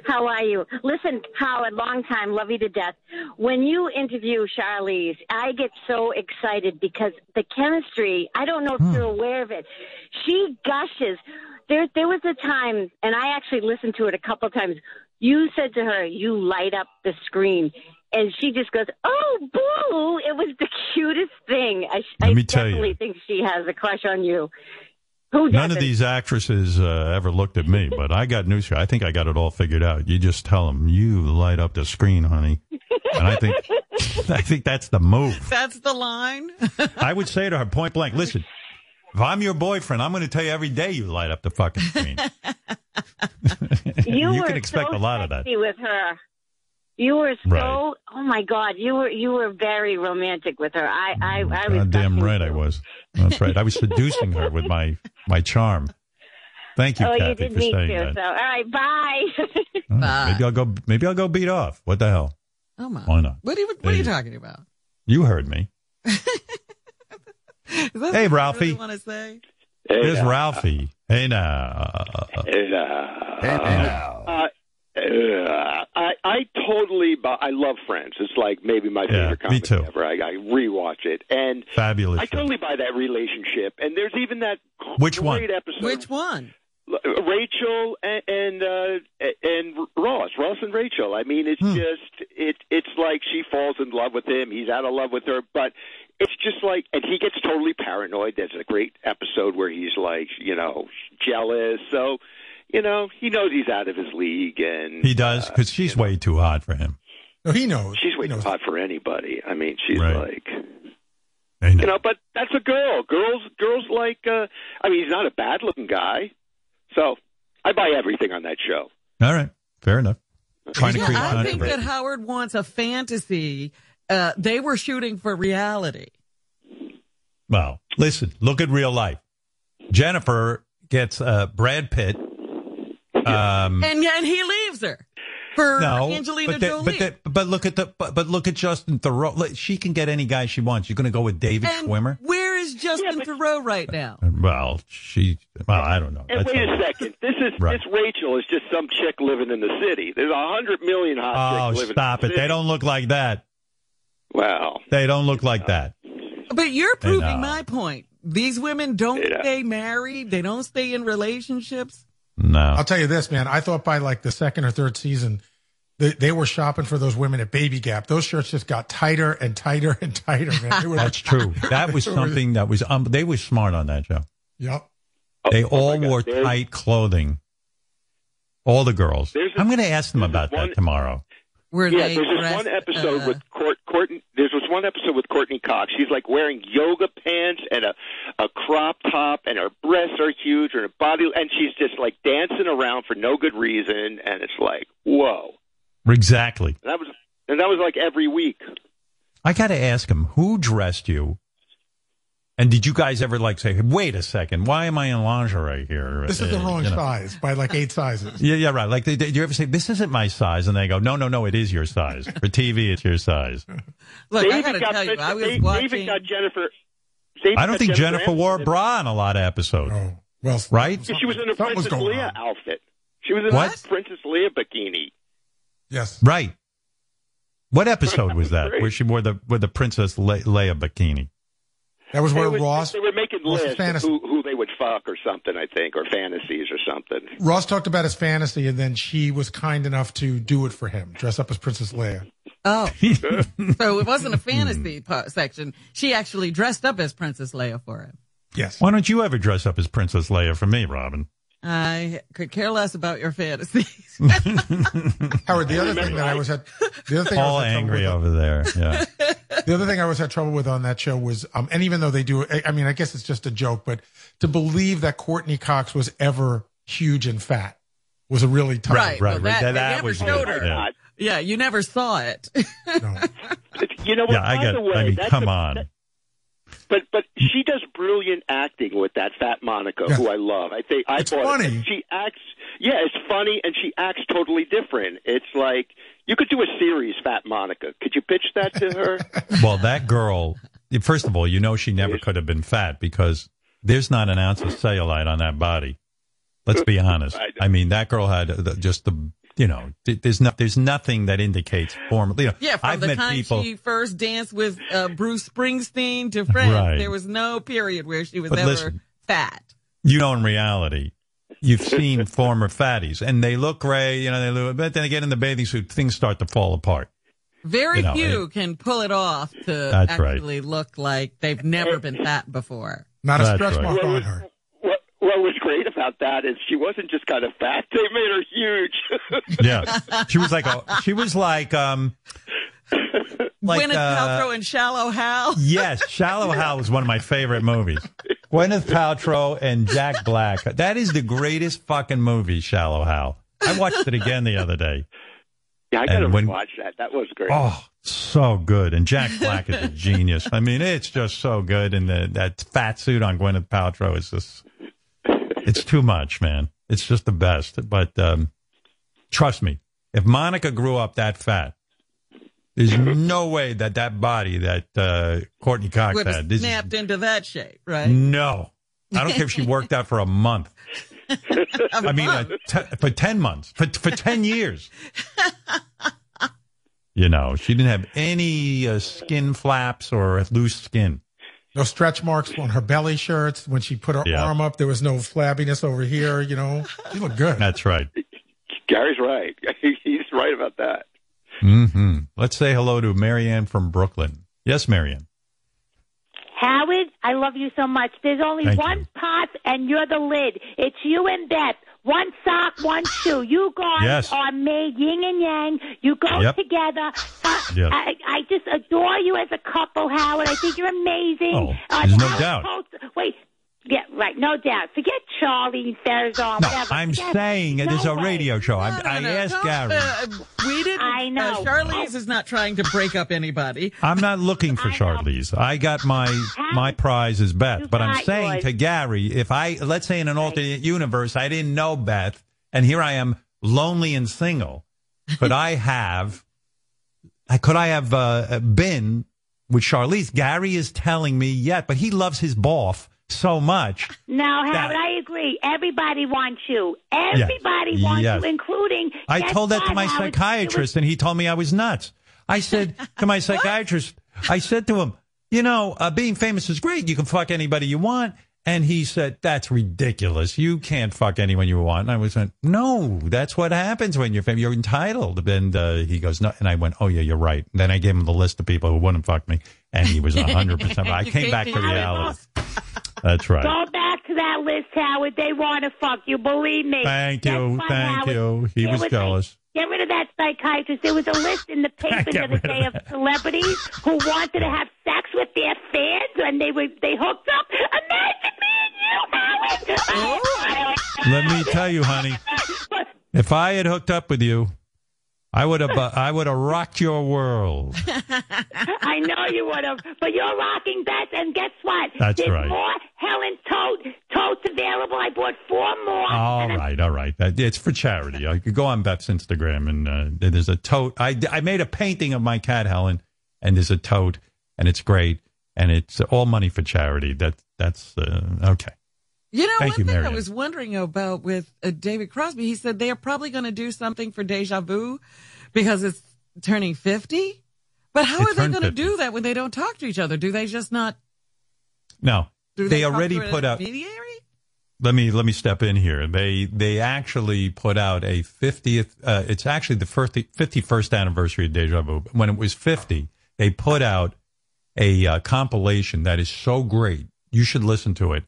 How are you? Listen, Howard, long time, love you to death. When you interview Charlize, I get so excited because the chemistry, I don't know if you're hmm. aware of it. She gushes. There there was a time and I actually listened to it a couple times. You said to her, You light up the screen and she just goes, "Oh, boo!" It was the cutest thing. I, Let I me tell you. definitely think she has a crush on you. Who None of these actresses uh, ever looked at me, but I got news for you. I think I got it all figured out. You just tell them, you light up the screen, honey. And I think, I think that's the move. that's the line. I would say to her point blank, listen, if I'm your boyfriend, I'm going to tell you every day you light up the fucking screen. you, You were can expect so a lot of that. with her. You were so Right. oh my god, you were you were very romantic with her. I I, I was Goddamn gushing right I was. That's right. I was seducing her with my, my charm. Thank you, Oh, Kathy, you did for me saying too. that. So all right, bye. All right, Bye. Maybe I'll go. Maybe I'll go beat off. What the hell? Oh my! Why not? What are you, what There are you you- talking about? You heard me. Is that Hey, what you Ralphie. Really want to say? There's Ralphie. Hey now. And, uh, uh, uh, I I totally bu- I love Friends. It's like maybe my Yeah, favorite me comedy too. ever. I, I rewatch it, and Fabulous. I totally buy that relationship. And there's even that Which great one? episode. Which one? Rachel and and, uh, and Ross, Ross and Rachel. I mean, it's Hmm. just it. It's like she falls in love with him. He's out of love with her, but it's just like, and he gets totally paranoid. There's a great episode where he's like, you know, jealous. So, you know, he knows he's out of his league, and He does because she's way too hot for him. No, he knows. she's way He too hot for anybody. I mean, she's Right. like. Know. You know, but that's a girl. Girls, girls like. uh I mean, he's not a bad-looking guy, so I buy everything on that show. All right. Fair enough. Trying to Yeah, create I think that. Howard wants a fantasy. Uh, they were shooting for reality. Well, listen. Look at real life. Jennifer gets uh, Brad Pitt. Um, And and he leaves her for no, Angelina but, the- Jolie. but, the- but look at the but, but look at Justin Theroux. She can get any guy she wants. You're going to go with David and Schwimmer? where is Justin Theroux right now? Well, she. Well, I don't know. And That's wait all- a second. This is Right. this Rachel is just some chick living in the city. There's a hundred million hot Oh, chicks living. stop in it! the They don't look like that. Well, They don't look like that. But you're proving uh, my point. These women don't Yeah. stay married. They don't stay in relationships. No. I'll tell you this, man. I thought by like the second or third season, they, they were shopping for those women at Baby Gap. Those shirts just got tighter and tighter and tighter, man. Were That's true. That was something that was. Um, they were smart on that Joe. Yep. They oh all my God. wore There's- tight clothing. All the girls. There's a- I'm going to ask them about one- that tomorrow. Where yeah. they There's this one episode uh, with Court, Courteney. There's this one episode with Courteney Cox. She's like wearing yoga pants and a a crop top, and her breasts are huge, and her body, and she's just like dancing around for no good reason, and it's like, whoa. Exactly. And that was and that was like every week. I got to ask him who dressed you And did you guys ever like say, "Wait a second, why am I in lingerie here?" This is the Uh, wrong you know. size by like eight sizes. Yeah, yeah, right. Like, did you ever say, "This isn't my size," and they go, "No, no, no, it is your size." For TV, it's your size. Look, They I gotta got tell you, Princess- I was they, they even watching. got Jennifer. they even I don't think Jennifer Aniston wore a bra in a lot of episodes. Oh, well, Right? She was in a Princess Leia on. outfit. She was in What? a Princess Leia bikini. Yes. Right. What episode was that? Where she wore the where the Princess Le- Leia bikini? That was where They was- Ross They were making Ross's lists of who, who they would fuck or something, I think, or fantasies or something. Ross talked about his fantasy, and then she was kind enough to do it for him, dress up as Princess Leia. Oh, so it wasn't a fantasy section. She actually dressed up as Princess Leia for him. Yes. Why don't you ever dress up as Princess Leia for me, Robin? I could care less about your fantasies. Howard, the other thing that I was had, the other thing I All was had trouble angry with- over there. Yeah. The other thing I always had trouble with on that show was, um, and even though they do, I, I mean, I guess it's just a joke, but to believe that Courteney Cox was ever huge and fat was a really tough. Right. right, well, right. that- That- they that never was showed good, her. yeah. yeah, you never saw it. No. You know what? Yeah, I by get. the it. way, I mean, that's come a- on. that- but but she does brilliant acting with that fat Monica, Yeah. who I love. I think I It's bought it. funny. And She acts, yeah, it's funny, and she acts totally different. It's like you could do a series, Fat Monica. Could you pitch that to her? Well, that girl. First of all, you know she never could have been fat because there's not an ounce of cellulite on that body. Let's be honest. I mean, that girl had just the. You know, th- there's not. There's nothing that indicates form. You know, yeah, from I've the met time people. she first danced with uh, Bruce Springsteen to Friends, Right. there was no period where she was But ever listen. fat. you know, in reality, you've seen former fatties, and they look great. You know, they look, but then they get in the bathing suit, things start to fall apart. Very You know, few can pull it off to That's right. actually look like they've never been fat before. Not a That's stretch right. mark on her. What what was great about that is she wasn't just kind of fat; they made her huge. Yeah, she was like a. She was like um. Like, Gwyneth uh, Paltrow and Shallow Hal. Yes, Shallow Hal was one of my favorite movies. Gwyneth Paltrow and Jack Black. That is the greatest fucking movie, Shallow Hal. I watched it again the other day. yeah, I gotta when- watch that. That was great. Oh, so good. And Jack Black is a genius. I mean, it's just so good. And the, that fat suit on Gwyneth Paltrow is just, it's too much, man. It's just the best. But um, trust me, if Monica grew up that fat, there's no way that that body that uh, Courteney Cox Would had. this is- snapped into that shape, right? no. I don't care if she worked out for a month. I mean, t- for 10 months, for, for 10 years. You know, she didn't have any uh, skin flaps or loose skin. No stretch marks on her belly shirts. When she put her Yeah. arm up, there was no flabbiness over here. You know, she looked good. That's right. Gary's right. He's right about that. hmm Let's say hello to Marianne from Brooklyn. Yes, Marianne. Howard, I love you so much. There's only Thank one you. pot and you're the lid. It's you and Beth. One sock, one shoe. You guys Yes. are made yin and yang. You go Yep. together. Uh, Yes. I, I just adore you as a couple, Howard. I think you're amazing. Oh, Uh, there's no doubt. Coulter- wait. Yeah, right. No doubt. Forget Charlie Farazon. No, whatever. I'm Forget- saying it is No a way. radio show. I, No, no, I no, asked don't, Gary. uh, we didn't. I know. Uh, Charlize is not trying to break up anybody. I'm not looking for I know. Charlize. I got my my prize is Beth, You but I'm saying yours. to Gary, if I let's say in an alternate universe, I didn't know Beth, and here I am, lonely and single. Could I have? Could I have uh, been with Charlize? Gary is telling me yet, but he loves his boff so much. No, Howard, I agree. Everybody wants you. Everybody wants Yes. you, including. I told that to my Howard? psychiatrist, and he told me I was nuts. I said to my psychiatrist, I said to him, you know, uh, being famous is great. You can fuck anybody you want. And he said, that's ridiculous. You can't fuck anyone you want. And I was like, no, that's what happens when you're famous. You're entitled. And uh, he goes, no. And I went, oh, yeah, you're right. And then I gave him the list of people who wouldn't fuck me. And he was 100%. But I came back to reality. That's right. Go back to that list, Howard. They want to fuck you. Believe me. Thank you. fine, Thank Howard. you. He There was like- jealous. Get rid of that psychiatrist. There was a list in the paper the other day of of celebrities who wanted to have sex with their fans, and they were they hooked up. Imagine me and you, Howard. Let me tell you, honey. If I had hooked up with you, I would have. Uh, I would have rocked your world. I know you would have. But you're rocking bets, and guess what? That's There's right. more Helen tote totes available. I bought four more. All right, all right. That, it's for charity. I could go on Beth's Instagram and uh, there's a tote. I, I made a painting of my cat Helen, and there's a tote, and it's great, and it's all money for charity. That that's uh, okay. You know, Thank one you, thing I was wondering about with uh, David Crosby, he said they are probably going to do something for Deja Vu because it's turning 50. But how It are they going to do that when they don't talk to each other? Do they just not? No, Do they, they, already put out. Let me let me step in here. They they actually put out a 50th. Uh, it's actually the 50, 51st anniversary of Deja Vu. When it was 50, they put out a uh, compilation that is so great. You should listen to it.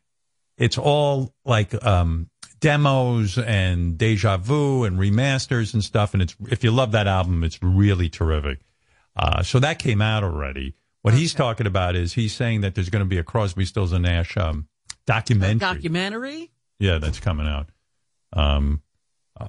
It's all like um, demos and Deja Vu and remasters and stuff. And it's if you love that album, it's really terrific. Uh, so that came out already. What he's talking about is he's saying that there's going to be a Crosby, Stills and Nash um, documentary. Documentary? Yeah, that's coming out. Um,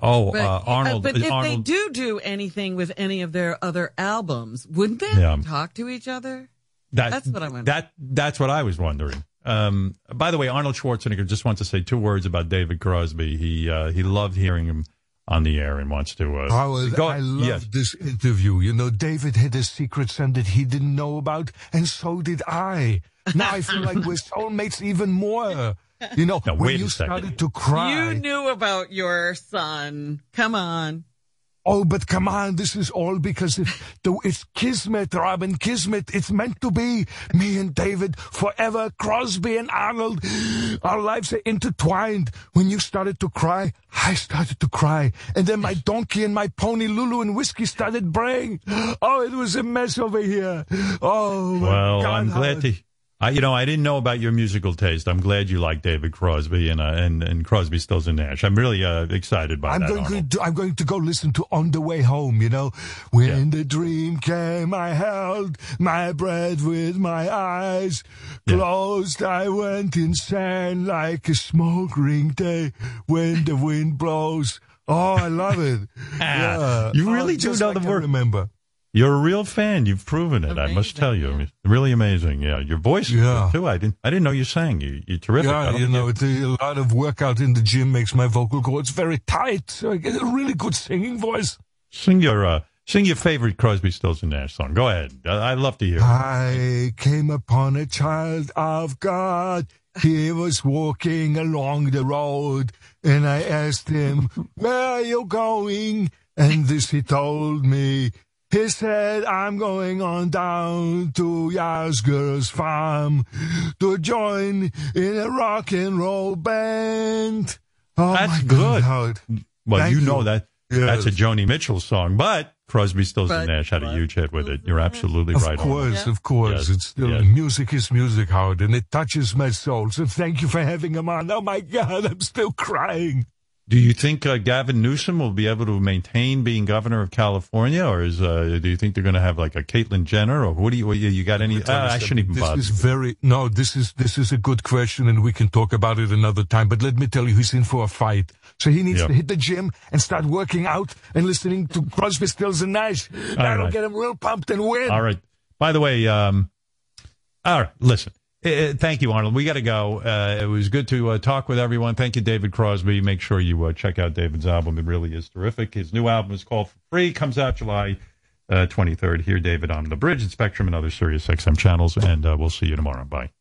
oh, But, uh, Arnold. but if Arnold. they do do anything with any of their other albums, wouldn't they Yeah. talk to each other? that, that's what I wonder. That that's what I was wondering. Um, by the way, Arnold Schwarzenegger just wants to say two words about David Crosby. He uh, he loved hearing him on the air and wants to. Uh, Howard, go- I love yes. this interview. You know, David had a secret son that he didn't know about, and so did I. Now I feel like we're soulmates even more. You know, Now, when you started to cry. You knew about your son. Come on. Oh, but come on, this is all because it, the, it's Kismet, Robin, Kismet. It's meant to be. Me and David, forever, Crosby and Arnold. Our lives are intertwined. When you started to cry, I started to cry. And then my donkey and my pony Lulu and Whiskey started braying. Oh, it was a mess over here. Oh, Well, God, I'm glad Howard. to. I, you know, I didn't know about your musical taste. I'm glad you like David Crosby and uh, and and Crosby, Stills and Nash. I'm really uh, excited by I'm that. going to I'm going to go listen to On the Way Home, you know. When the dream came, I held my breath with my eyes closed. I went insane like a smoke ring day when the wind blows. Oh, I love it. yeah. You really Oh, do know the word. Remember? You're a real fan. You've proven it. I must tell you, yeah. really amazing. Yeah, your voice is Yeah. good, too. I didn't. I didn't know you sang. You, you're terrific. Yeah, you know, it's a, a lot of workout in the gym makes my vocal cords very tight, so I get a really good singing voice. Sing your uh, sing your favorite Crosby, Stills and Nash song. Go ahead. I, I'd love to hear. it. I came upon a child of God. He was walking along the road, and I asked him, Where are you going? And this he told me. He said, I'm going on down to Yasgur's farm to join in a rock and roll band. Oh, That's my good. God, Well, you you. know that that's a Joni Mitchell song, but Crosby, Stills and But- Nash had a huge hit with it. You're absolutely Of right. on. course, of course. Yes, It's still yes. music is music, Howard, and it touches my soul. So thank you for having him on. Oh my God, I'm still crying. Do you think uh, Gavin Newsom will be able to maintain being governor of California, or is uh, do you think they're going to have like a Caitlyn Jenner, or what do you what, you, got any? Uh, I shouldn't even This bother. is very no. This is this is a good question, and we can talk about it another time. But let me tell you, he's in for a fight. So he needs Yep. to hit the gym and start working out and listening to Crosby, Stills, and Nash. That'll right. get him real pumped and win. All right. By the way, um, all right. Listen. Uh, uh, thank you, Arnold. We got to go. Uh, it was good to uh, talk with everyone. Thank you, David Crosby. Make sure you uh, check out David's album. It really is terrific. His new album is called For Free. Comes out July uh, 23rd. Hear, David on the Bridge and Spectrum and other Sirius XM channels. And uh, we'll see you tomorrow. Bye.